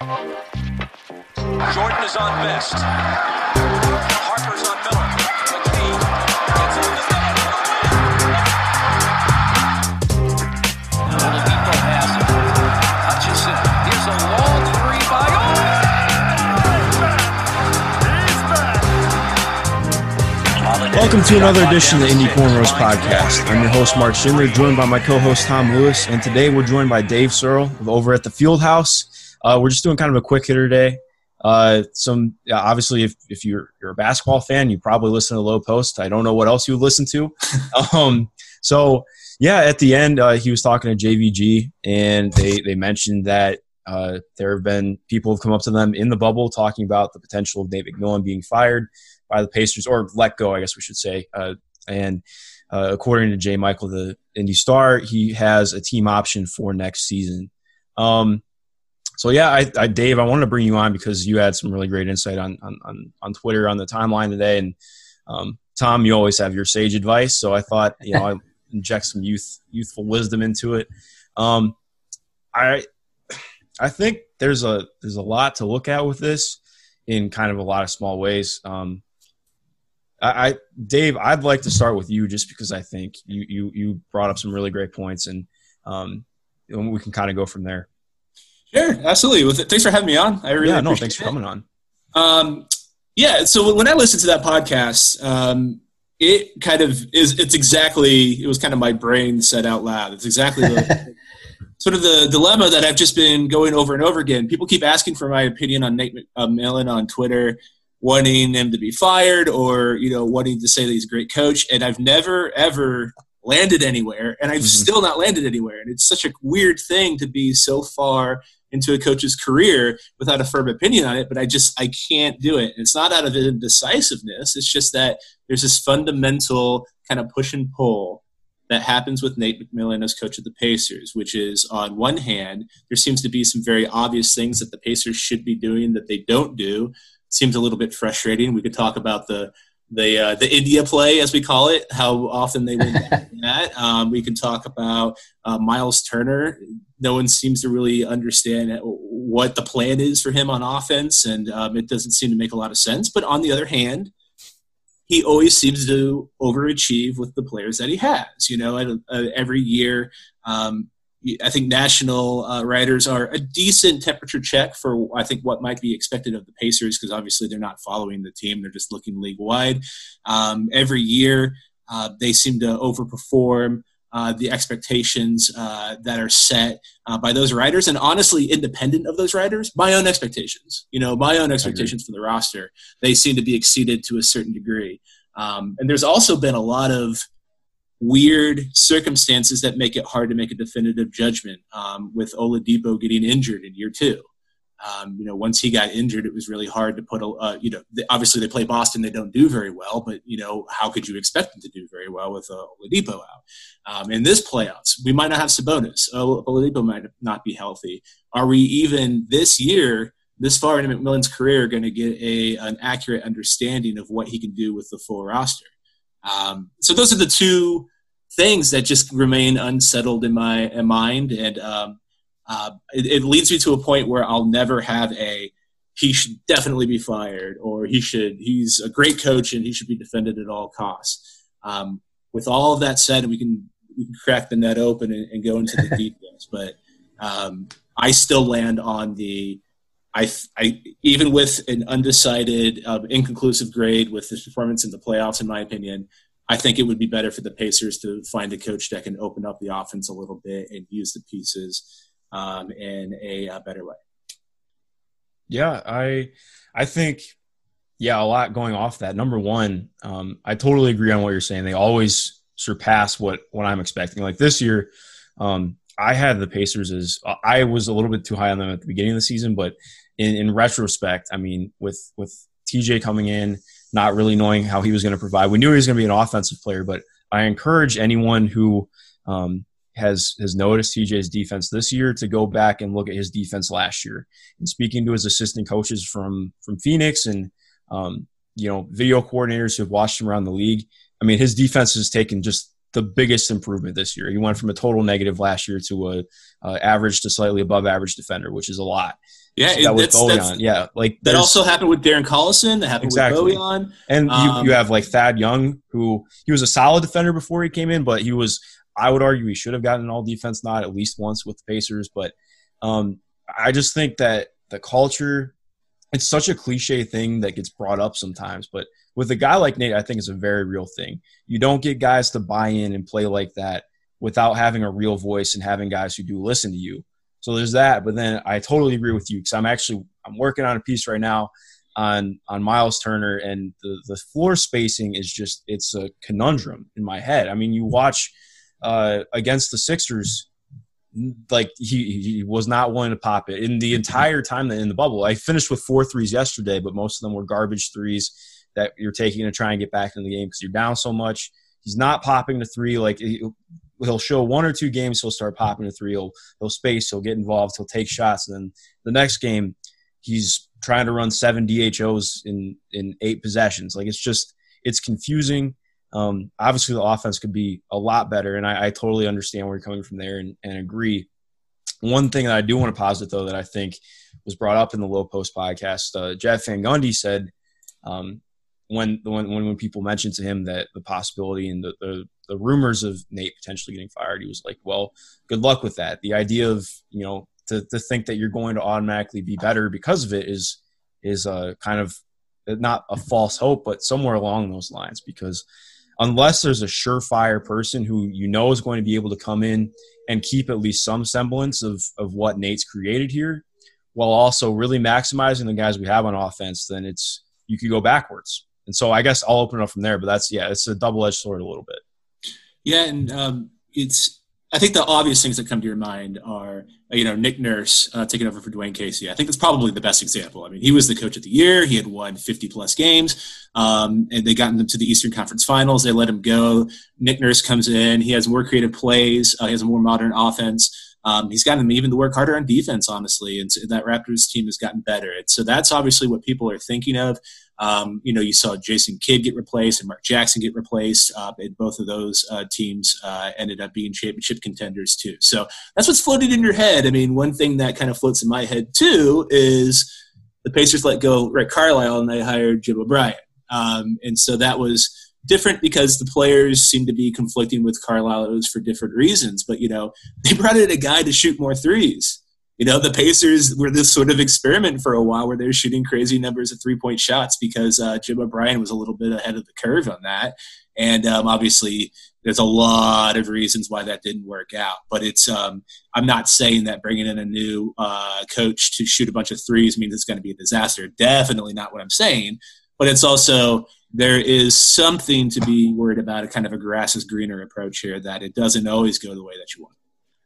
Jordan is on best. Harper's on Miller. McKee gets it the middle. Oladipo has it. Here's a long three by Welcome to another edition of the Indy Cornrows Podcast. I'm your host, Mark Schindler, joined by my co-host, Tom Lewis, and today we're joined by Dave Searle of over at the Field House. Uh, we're just doing kind of a quick hitter today. Uh, some obviously, if, if you're you're a basketball fan, you probably listen to Low Post. I don't know what else you would listen to. um, so yeah, at the end, uh, he was talking to JVG, and they they mentioned that uh, there have been people have come up to them in the bubble talking about the potential of Nate McMillan being fired by the Pacers or let go, I guess we should say. Uh, and uh, according to J. Michael, the Indy Star, he has a team option for next season. Um, so yeah, I, I, Dave, I wanted to bring you on because you had some really great insight on on on, on Twitter on the timeline today, and um, Tom, you always have your sage advice. So I thought you know I inject some youth youthful wisdom into it. Um, I I think there's a there's a lot to look at with this in kind of a lot of small ways. Um, I, I, Dave, I'd like to start with you just because I think you you you brought up some really great points and um, we can kind of go from there. Sure, absolutely. Well, thanks for having me on. I really yeah, no, thanks for coming on. Um, yeah, so when I listened to that podcast, um, it kind of is. It's exactly. It was kind of my brain said out loud. It's exactly the sort of the dilemma that I've just been going over and over again. People keep asking for my opinion on Nate McMillan on Twitter wanting him to be fired or you know wanting to say that he's a great coach and i've never ever landed anywhere and i've mm-hmm. still not landed anywhere and it's such a weird thing to be so far into a coach's career without a firm opinion on it but i just i can't do it. It's not out of indecisiveness. It's just that there's this fundamental kind of push and pull that happens with Nate McMillan as coach of the Pacers, which is on one hand, there seems to be some very obvious things that the Pacers should be doing that they don't do. Seems a little bit frustrating. We could talk about the the uh, the India play, as we call it, how often they win that. Um, we can talk about uh, Miles Turner. No one seems to really understand what the plan is for him on offense, and um, it doesn't seem to make a lot of sense. But on the other hand, he always seems to overachieve with the players that he has. You know, uh, every year, um, I think national uh, writers are a decent temperature check for I think what might be expected of the Pacers because obviously they're not following the team; they're just looking league wide. Um, every year, uh, they seem to overperform uh, the expectations uh, that are set uh, by those writers, and honestly, independent of those writers, my own expectations. You know, my own expectations for the roster, they seem to be exceeded to a certain degree. Um, and there's also been a lot of weird circumstances that make it hard to make a definitive judgment. Um, with Oladipo getting injured in year two, um, you know, once he got injured, it was really hard to put a, uh, you know, obviously they play Boston, they don't do very well, but you know, how could you expect them to do very well with uh, Oladipo out? Um, in this playoffs, we might not have Sabonis. Oladipo might not be healthy. Are we even this year? This far into McMillan's career, going to get a an accurate understanding of what he can do with the full roster. Um, so those are the two things that just remain unsettled in my in mind, and um, uh, it, it, leads me to a point where I'll never have a he should definitely be fired or he should he's a great coach and he should be defended at all costs. Um, with all of that said, we can we can crack the net open and, and go into the details, but um, I still land on the I, I, even with an undecided, uh, inconclusive grade with his performance in the playoffs, in my opinion, I think it would be better for the Pacers to find a coach that can open up the offense a little bit and use the pieces um, in a, a, better way. Yeah, I, I think, yeah, a lot going off that. Number one, um, I totally agree on what you're saying. They always surpass what what I'm expecting. Like this year, um, I had the Pacers as I was a little bit too high on them at the beginning of the season, but in, in retrospect, I mean, with with TJ coming in, not really knowing how he was going to provide, we knew he was going to be an offensive player. But I encourage anyone who um, has has noticed TJ's defense this year to go back and look at his defense last year. And speaking to his assistant coaches from from Phoenix and um, you know video coordinators who've watched him around the league, I mean his defense has taken just the biggest improvement this year. He went from a total negative last year to a uh, average to slightly above average defender, which is a lot. Yeah, that was Bojan. Yeah, like that also happened with Darren Collison. That happened exactly. with Bojan. And um, you, you have like Thad Young, who he was a solid defender before he came in, but he was. I would argue he should have gotten an all defense nod at least once with the Pacers. But um, I just think that the culture, it's such a cliche thing that gets brought up sometimes, but with a guy like Nate, I think it's a very real thing. You don't get guys to buy in and play like that without having a real voice and having guys who do listen to you. So there's that. But then I totally agree with you because I'm actually I'm working on a piece right now on on Miles Turner and the the floor spacing is just it's a conundrum in my head. I mean, you watch uh, against the Sixers, like he he was not willing to pop it in the entire time in the bubble. I finished with four threes yesterday, but most of them were garbage threes that you're taking to try and get back in the game because you're down so much. He's not popping the three like he'll show one or two games he'll start popping the three. He'll he'll space. He'll get involved. He'll take shots. And then the next game, he's trying to run seven DHOs in in eight possessions. Like it's just it's confusing. Um, obviously, the offense could be a lot better, and I, I totally understand where you're coming from there and, and agree. One thing that I do want to posit, though, that I think was brought up in the Low Post podcast, uh, Jeff Van Gundy said um, when when when people mentioned to him that the possibility and the, the, the rumors of Nate potentially getting fired, he was like, "Well, good luck with that." The idea of you know to, to think that you're going to automatically be better because of it is is a kind of not a false hope, but somewhere along those lines. Because unless there's a surefire person who you know is going to be able to come in and keep at least some semblance of of what Nate's created here, while also really maximizing the guys we have on offense, then it's you could go backwards. And so I guess I'll open it up from there. But that's yeah, it's a double edged sword a little bit. Yeah, and um, it's I think the obvious things that come to your mind are you know Nick Nurse uh, taking over for Dwayne Casey. I think that's probably the best example. I mean, he was the coach of the year. He had won 50 plus games, um, and they got them to the Eastern Conference Finals. They let him go. Nick Nurse comes in. He has more creative plays. Uh, he has a more modern offense. Um, he's gotten them even to work harder on defense, honestly, and that Raptors team has gotten better. And so that's obviously what people are thinking of. Um, you know, you saw Jason Kidd get replaced and Mark Jackson get replaced. Uh, and both of those uh, teams uh, ended up being championship contenders too. So that's what's floated in your head. I mean, one thing that kind of floats in my head too is the Pacers let go Rick Carlisle and they hired Jim O'Brien. Um, and so that was different because the players seemed to be conflicting with Carlisle. It was for different reasons, but you know, they brought in a guy to shoot more threes you know, the Pacers were this sort of experiment for a while where they were shooting crazy numbers of three point shots because uh, Jim O'Brien was a little bit ahead of the curve on that. And um, obviously, there's a lot of reasons why that didn't work out. But it's um, I'm not saying that bringing in a new uh, coach to shoot a bunch of threes means it's going to be a disaster. Definitely not what I'm saying. But it's also there is something to be worried about a kind of a grass is greener approach here that it doesn't always go the way that you want.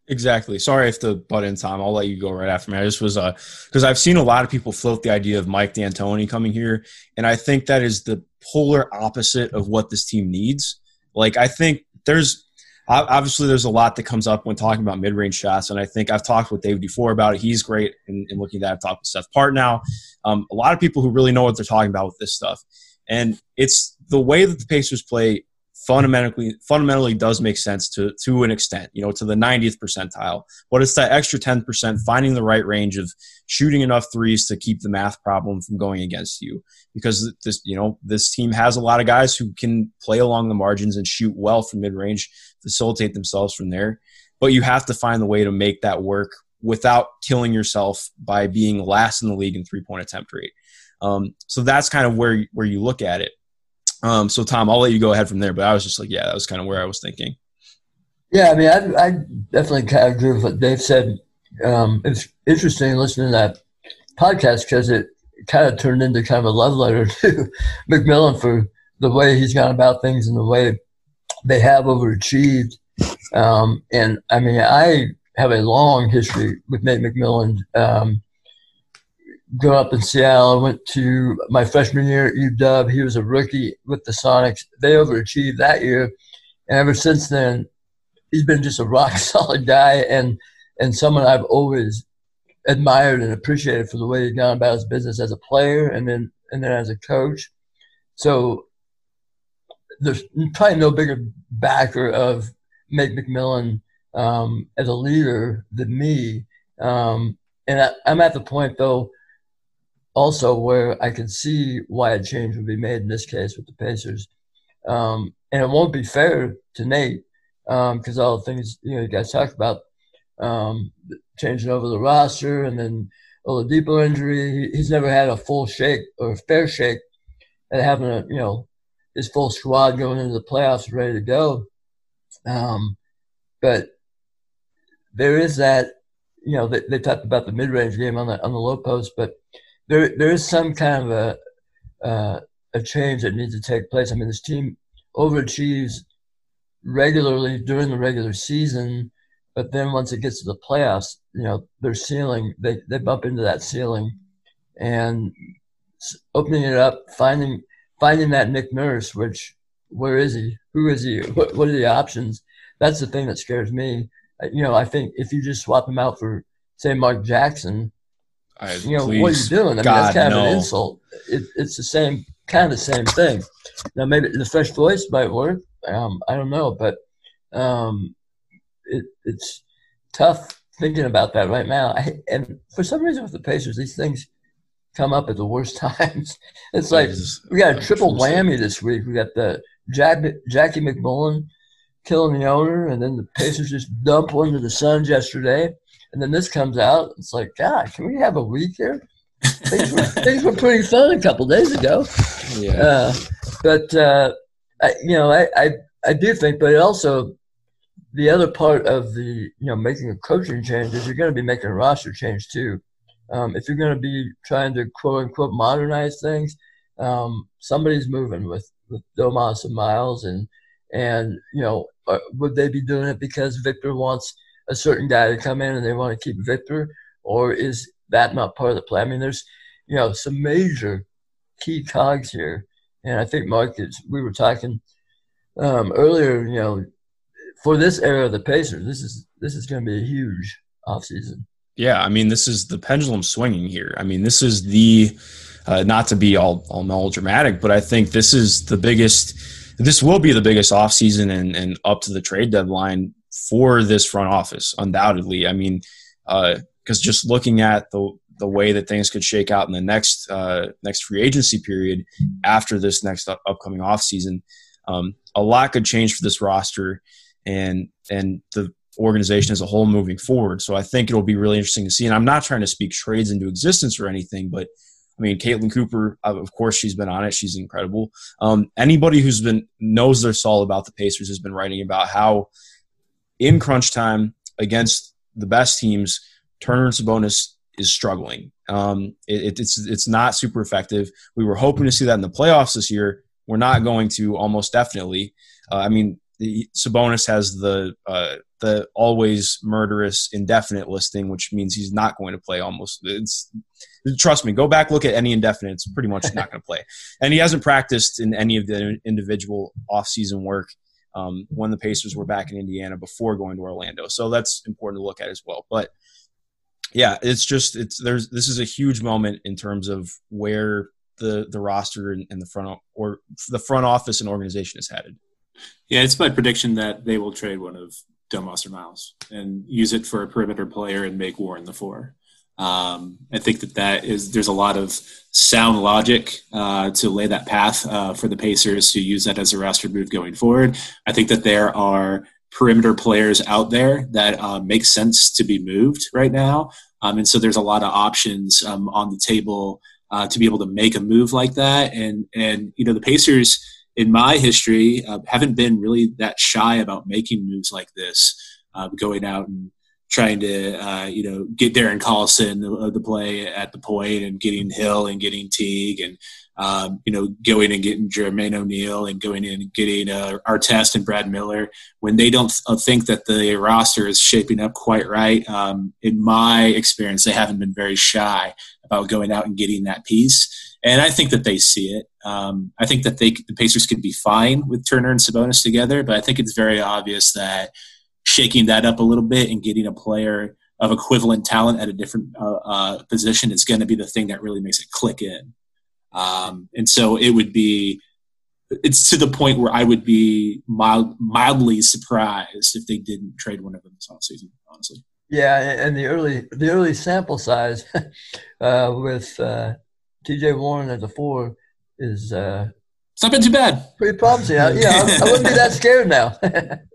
Exactly. Sorry if the butt in time. I'll let you go right after me. I just was uh because I've seen a lot of people float the idea of Mike D'Antoni coming here, and I think that is the polar opposite of what this team needs. Like I think there's obviously there's a lot that comes up when talking about mid-range shots, and I think I've talked with Dave before about it. He's great in, in looking at that. I've talked with Seth Partnow. Um, a lot of people who really know what they're talking about with this stuff, and it's the way that the Pacers play fundamentally fundamentally does make sense to to an extent, you know, to the 90th percentile. But it's that extra 10% finding the right range of shooting enough threes to keep the math problem from going against you. Because this, you know, this team has a lot of guys who can play along the margins and shoot well from mid range, facilitate themselves from there. But you have to find the way to make that work without killing yourself by being last in the league in three point attempt rate. Um, so that's kind of where where you look at it. Um, so Tom, I'll let you go ahead from there. But I was just like, yeah, that was kind of where I was thinking. Yeah, I mean, I, I definitely kind of agree with what Dave said. Um, it's interesting listening to that podcast because it kind of turned into kind of a love letter to McMillan for the way he's gone about things and the way they have overachieved. Um, and I mean, I have a long history with Nate McMillan. Um, grew up in Seattle. I went to my freshman year at UW. He was a rookie with the Sonics. They overachieved that year, and ever since then, he's been just a rock solid guy and and someone I've always admired and appreciated for the way he's gone about his business as a player and then and then as a coach. So there's probably no bigger backer of Mike McMillan um, as a leader than me. Um, and I, I'm at the point though, also where I can see why a change would be made in this case with the Pacers. Um, and it won't be fair to Nate because um, all the things you know you guys talked about, um, changing over the roster and then Oladipo injury. He's never had a full shake or fair shake and having a you know his full squad going into the playoffs ready to go. Um, but there is that you know they, they talked about the mid range game on the on the low post, but there there is some kind of a uh, a change that needs to take place. I mean, this team overachieves regularly during the regular season, but then once it gets to the playoffs, you know, their ceiling they they bump into that ceiling, and opening it up, finding finding that Nick Nurse, which where is he? Who is he? What, what are the options? That's the thing that scares me. You know, I think if you just swap him out for say Mark Jackson, I, you know, what are you doing? I mean, God, that's kind no. of an insult. It, it's the same, kind of same thing. Now, maybe the fresh voice might work. Um, I don't know, but um, it, it's tough thinking about that right now. I, and for some reason, with the Pacers, these things come up at the worst times. It's like we got a triple whammy this week. We got the Jack, Jackie MacMullan killing the owner, and then the Pacers just dump one to the Suns yesterday. And then this comes out. It's like, God, can we have a week here? things, were, things were pretty fun a couple days ago. Yeah. Uh, but, uh, I, you know, I, I, I do think, but also the other part of the, you know, making a coaching change is you're going to be making a roster change too. Um, if you're going to be trying to quote unquote modernize things, um, somebody's moving with, with Domas and Miles and, and, you know, uh, would they be doing it because Victor wants – a certain guy to come in and they want to keep Victor, or is that not part of the plan? I mean, there's you know some major key cogs here, and I think Mark, is, we were talking um, earlier. You know, for this era of the Pacers, this is this is going to be a huge offseason. Yeah, I mean, this is the pendulum swinging here. I mean, this is the uh, not to be all all melodramatic, but I think this is the biggest. This will be the biggest offseason and, and up to the trade deadline for this front office, undoubtedly. I mean, because uh, just looking at the the way that things could shake out in the next uh, next free agency period after this next up- upcoming offseason, um, a lot could change for this roster and and the organization as a whole moving forward. So I think it'll be really interesting to see. And I'm not trying to speak trades into existence or anything, but I mean, Caitlin Cooper, of course, she's been on it. She's incredible. Um, anybody who's been knows their soul about the Pacers has been writing about how in crunch time against the best teams, Turner and Sabonis is struggling. Um, it, it's it's not super effective. We were hoping to see that in the playoffs this year. We're not going to almost definitely. Uh, I mean, the, Sabonis has the uh, the always murderous indefinite listing, which means he's not going to play. Almost, it's trust me. Go back, look at any indefinite. It's pretty much not going to play, and he hasn't practiced in any of the individual off-season work um, when the Pacers were back in Indiana before going to Orlando. So that's important to look at as well. But yeah, it's just it's there's this is a huge moment in terms of where the the roster and, and the front or the front office and organization is headed. Yeah, it's my prediction that they will trade one of Domas or Miles and use it for a perimeter player and make Warren the four. Um, I think that that is there's a lot of sound logic uh, to lay that path uh, for the Pacers to use that as a roster move going forward. I think that there are perimeter players out there that uh, make sense to be moved right now, um, and so there's a lot of options um, on the table uh, to be able to make a move like that. And and you know the Pacers in my history uh, haven't been really that shy about making moves like this, uh, going out and trying to uh, you know get Darren Collison the, the play at the point and getting Hill and getting Teague and um, you know going and getting Jermaine O'Neal and going in and getting uh, Artest and Brad Miller when they don't th- uh, think that the roster is shaping up quite right. Um, in my experience, they haven't been very shy about going out and getting that piece. And I think that they see it. Um, I think that they, the Pacers could be fine with Turner and Sabonis together, but I think it's very obvious that shaking that up a little bit and getting a player of equivalent talent at a different uh, uh, position is going to be the thing that really makes it click in. Um, and so it would be it's to the point where I would be mild, mildly surprised if they didn't trade one of them this offseason, honestly. Yeah, and the early the early sample size uh, with uh, T.J. Warren at the four is uh, it's not been too bad. Pretty promising. Yeah, I, I wouldn't be that scared now.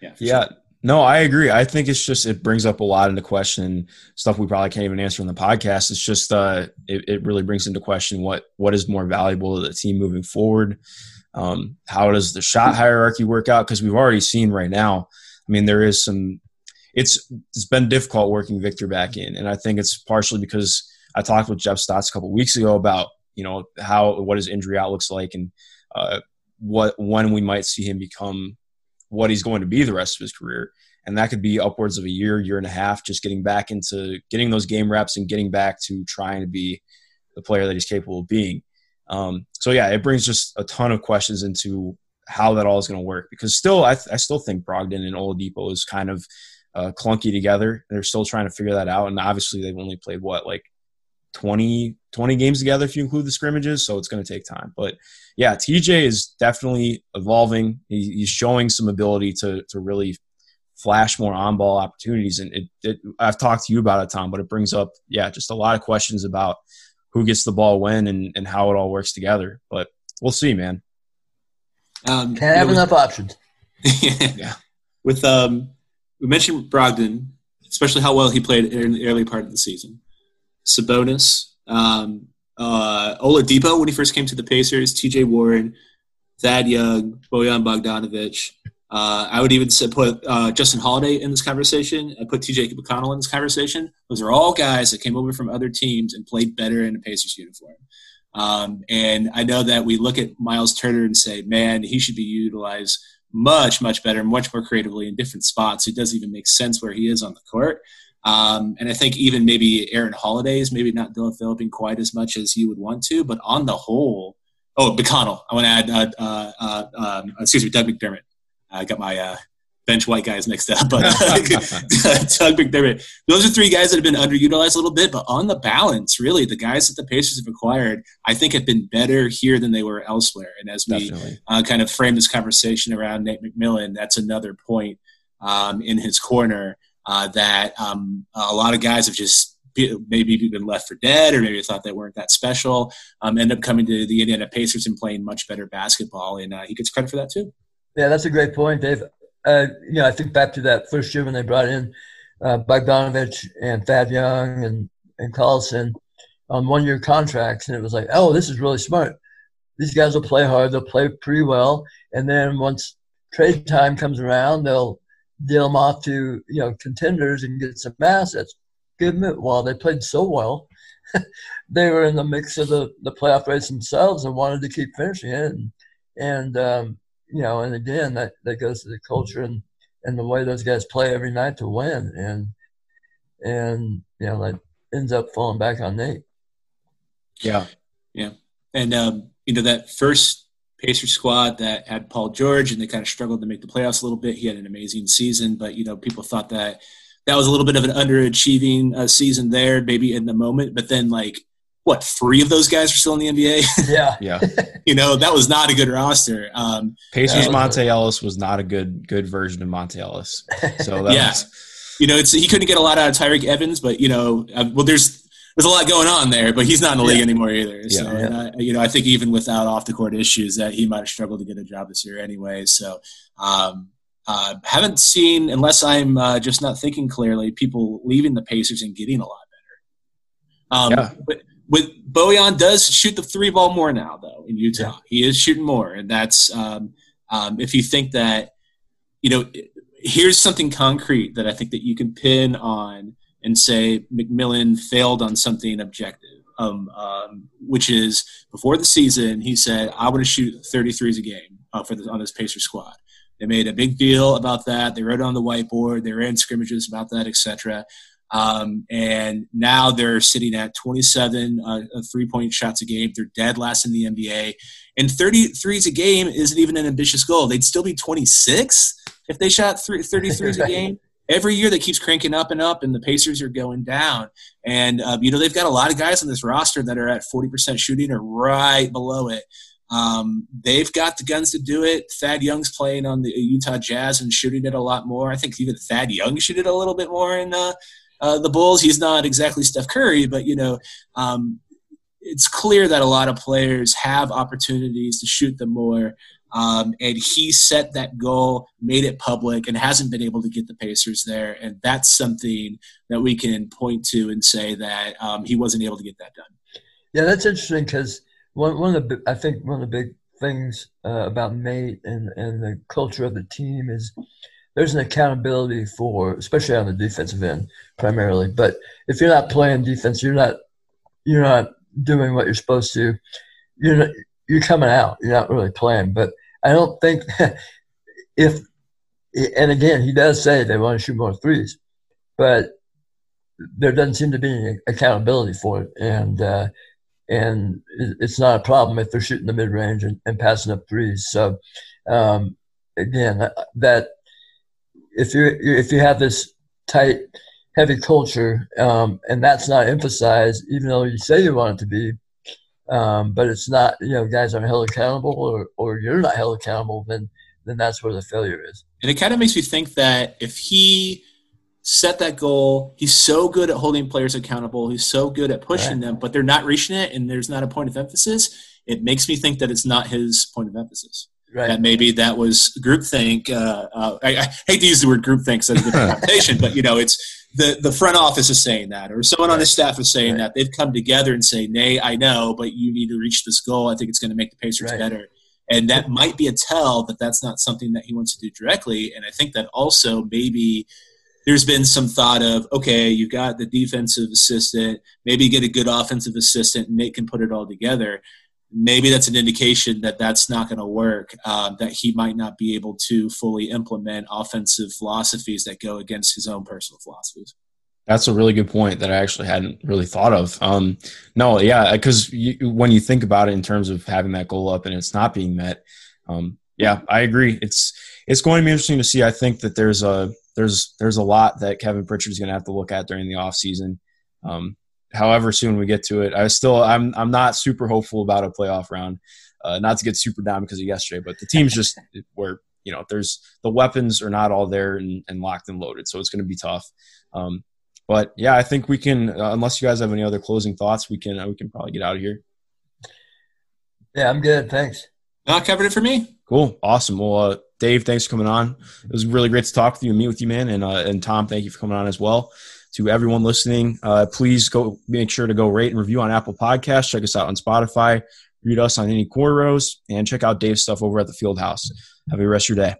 yeah, yeah. Sure. No, I agree. I think it's just it brings up a lot into question stuff we probably can't even answer in the podcast. It's just uh, it, it really brings into question what what is more valuable to the team moving forward. Um, how does the shot hierarchy work out? Because we've already seen right now. I mean, there is some. It's it's been difficult working Victor back in, and I think it's partially because I talked with Jeff Stotts a couple weeks ago about you know how what his injury out looks like and uh, what when we might see him become what he's going to be the rest of his career. And that could be upwards of a year, year and a half, just getting back into getting those game reps and getting back to trying to be the player that he's capable of being. Um, so yeah, it brings just a ton of questions into how that all is going to work because still, I, th- I, still think Brogdon and Oladipo is kind of uh, clunky together. They're still trying to figure that out, and obviously they've only played what like 20, 20 games together if you include the scrimmages. So it's going to take time. But yeah, TJ is definitely evolving. He, he's showing some ability to to really flash more on ball opportunities. And it, it, I've talked to you about it, Tom, but it brings up yeah just a lot of questions about who gets the ball when and, and how it all works together. But we'll see, man. Um, Can't have enough options. yeah. With um, we mentioned Brogdon, especially how well he played in the early part of the season. Sabonis, um, uh, Oladipo when he first came to the Pacers, T.J. Warren, Thad Young, Bojan Bogdanovic. Uh, I would even put uh, Justin Holiday in this conversation. I put T.J. McConnell in this conversation. Those are all guys that came over from other teams and played better in a Pacers uniform. Um, and I know that we look at Miles Turner and say, man, he should be utilized much, much better, much more creatively in different spots. It doesn't even make sense where he is on the court. Um, and I think even maybe Aaron Holiday is maybe not developing quite as much as you would want to, but on the whole, oh, McConnell. I want to add, uh, uh, uh, um, excuse me, Doug McDermott. I got my uh, bench white guys mixed up, but Doug McDermott. Those are three guys that have been underutilized a little bit, but on the balance, really, the guys that the Pacers have acquired, I think, have been better here than they were elsewhere. And as we uh, kind of frame this conversation around Nate McMillan, that's another point um, in his corner uh, that um, a lot of guys have just maybe been left for dead or maybe thought they weren't that special um, end up coming to the indiana pacers and playing much better basketball. And uh, he gets credit for that too. Yeah that's a great point dave. Uh, you know i think back to that first year when they brought in uh, Bogdanovic and Thad Young and, and Collison on one year contracts. And it was like oh this is really smart. These guys will play hard. They'll play pretty well. And then once trade time comes around they'll deal them off to you know contenders and get some assets. Give them while they played so well, they were in the mix of the, the playoff race themselves and wanted to keep finishing it. And, and um, you know, and again, that, that goes to the culture and, and the way those guys play every night to win. And and you know, that ends up falling back on Nate. Yeah, yeah, and um, you know that first Pacer squad that had Paul George, and they kind of struggled to make the playoffs a little bit. He had an amazing season, but you know people thought that that was a little bit of an underachieving uh, season there, maybe in the moment. But then, like, what three of those guys are still in the NBA? Yeah, yeah. you know that was not a good roster. Um, Pacers Monta Ellis was not a good good version of Monta Ellis. So yeah. Was... You know, it's he couldn't get a lot out of Tyreke Evans, but you know, uh, well, there's there's a lot going on there, but he's not in the league yeah. anymore either. So, yeah, yeah. I, you know, I think even without off the court issues, that he might have struggled to get a job this year anyway. So, um, uh, haven't seen, unless I'm uh, just not thinking clearly, people leaving the Pacers and getting a lot better. Um, yeah. But with Bojan does shoot the three ball more now, though in Utah, he is shooting more, and that's um, um, if you think that, you know, here's something concrete that I think that you can pin on and say McMillan failed on something objective, um, um, which is before the season, he said, I want to shoot 33s a game uh, for the, on this Pacer squad. They made a big deal about that. They wrote it on the whiteboard. They ran scrimmages about that, etc. Um, and now they're sitting at 27 uh, three point shots a game. They're dead last in the NBA. And 33s a game isn't even an ambitious goal. They'd still be 26 if they shot three, 33s a game every year that keeps cranking up and up, and the Pacers are going down. And uh, you know they've got a lot of guys on this roster that are at forty percent shooting or right below it. Um, they've got the guns to do it. Thad Young's playing on the Utah Jazz and shooting it a lot more. I think even Thad Young shoot it a little bit more in uh, uh, the Bulls. He's not exactly Steph Curry, but you know, um, it's clear that a lot of players have opportunities to shoot them more. Um, and he set that goal, made it public, and hasn't been able to get the Pacers there. And that's something that we can point to and say that um, he wasn't able to get that done. Yeah, that's interesting because one one of the I think one of the big things uh, about Nate and and the culture of the team is there's an accountability for, especially on the defensive end, primarily. But if you're not playing defense, you're not you're not doing what you're supposed to. You're not, you're coming out. You're not really playing. But I don't think if and again he does say they want to shoot more threes, but there doesn't seem to be any accountability for it, and uh, and it's not a problem if they're shooting the mid range and, and, passing up threes. So um, again, that if you if you have this tight, heavy culture, um, and that's not emphasized, even though you say you want it to be, um, but it's not. You know, guys aren't held accountable, or or you're not held accountable, then then that's where the failure is. And it kind of makes me think that if he set that goal. He's so good at holding players accountable. He's so good at pushing right. them, but they're not reaching it, and there's not a point of emphasis. It makes me think that it's not his point of emphasis. Right. That maybe that was groupthink. Uh, uh, I, I, hate to use the word groupthink it's a connotation, but you know, it's the the front office is saying that, or someone right. on his staff is saying right. that. They've come together and say, "Nay, I know, but you need to reach this goal. I think it's going to make the Pacers better." And that might be a tell that that's not something that he wants to do directly. And I think that also maybe there's been some thought of okay, you've got the defensive assistant, maybe get a good offensive assistant, and Nate can put it all together. Maybe that's an indication that that's not going to work. Um, that he might not be able to fully implement offensive philosophies that go against his own personal philosophies. That's a really good point that I actually hadn't really thought of. Um, no, yeah, because when you think about it in terms of having that goal up and it's not being met, um, yeah, I agree. It's it's going to be interesting to see. I think that there's a there's there's a lot that Kevin Pritchard is going to have to look at during the offseason. Um, however soon we get to it, I still I'm I'm not super hopeful about a playoff round. Uh, not to get super down because of yesterday, but the team's just where you know there's the weapons are not all there and, and locked and loaded, so it's going to be tough. Um, but yeah, I think we can. Uh, unless you guys have any other closing thoughts, we can uh, we can probably get out of here. Yeah, I'm good. Thanks. Not covered it for me. Cool. Awesome. Well, uh, Dave, thanks for coming on. It was really great to talk with you and meet with you, man. And uh, and Tom, thank you for coming on as well. To everyone listening, uh, please go make sure to go rate and review on Apple Podcasts. Check us out on Spotify. Read us on Indy Cornrows and check out Dave's stuff over at the Field House. Have a rest of your day.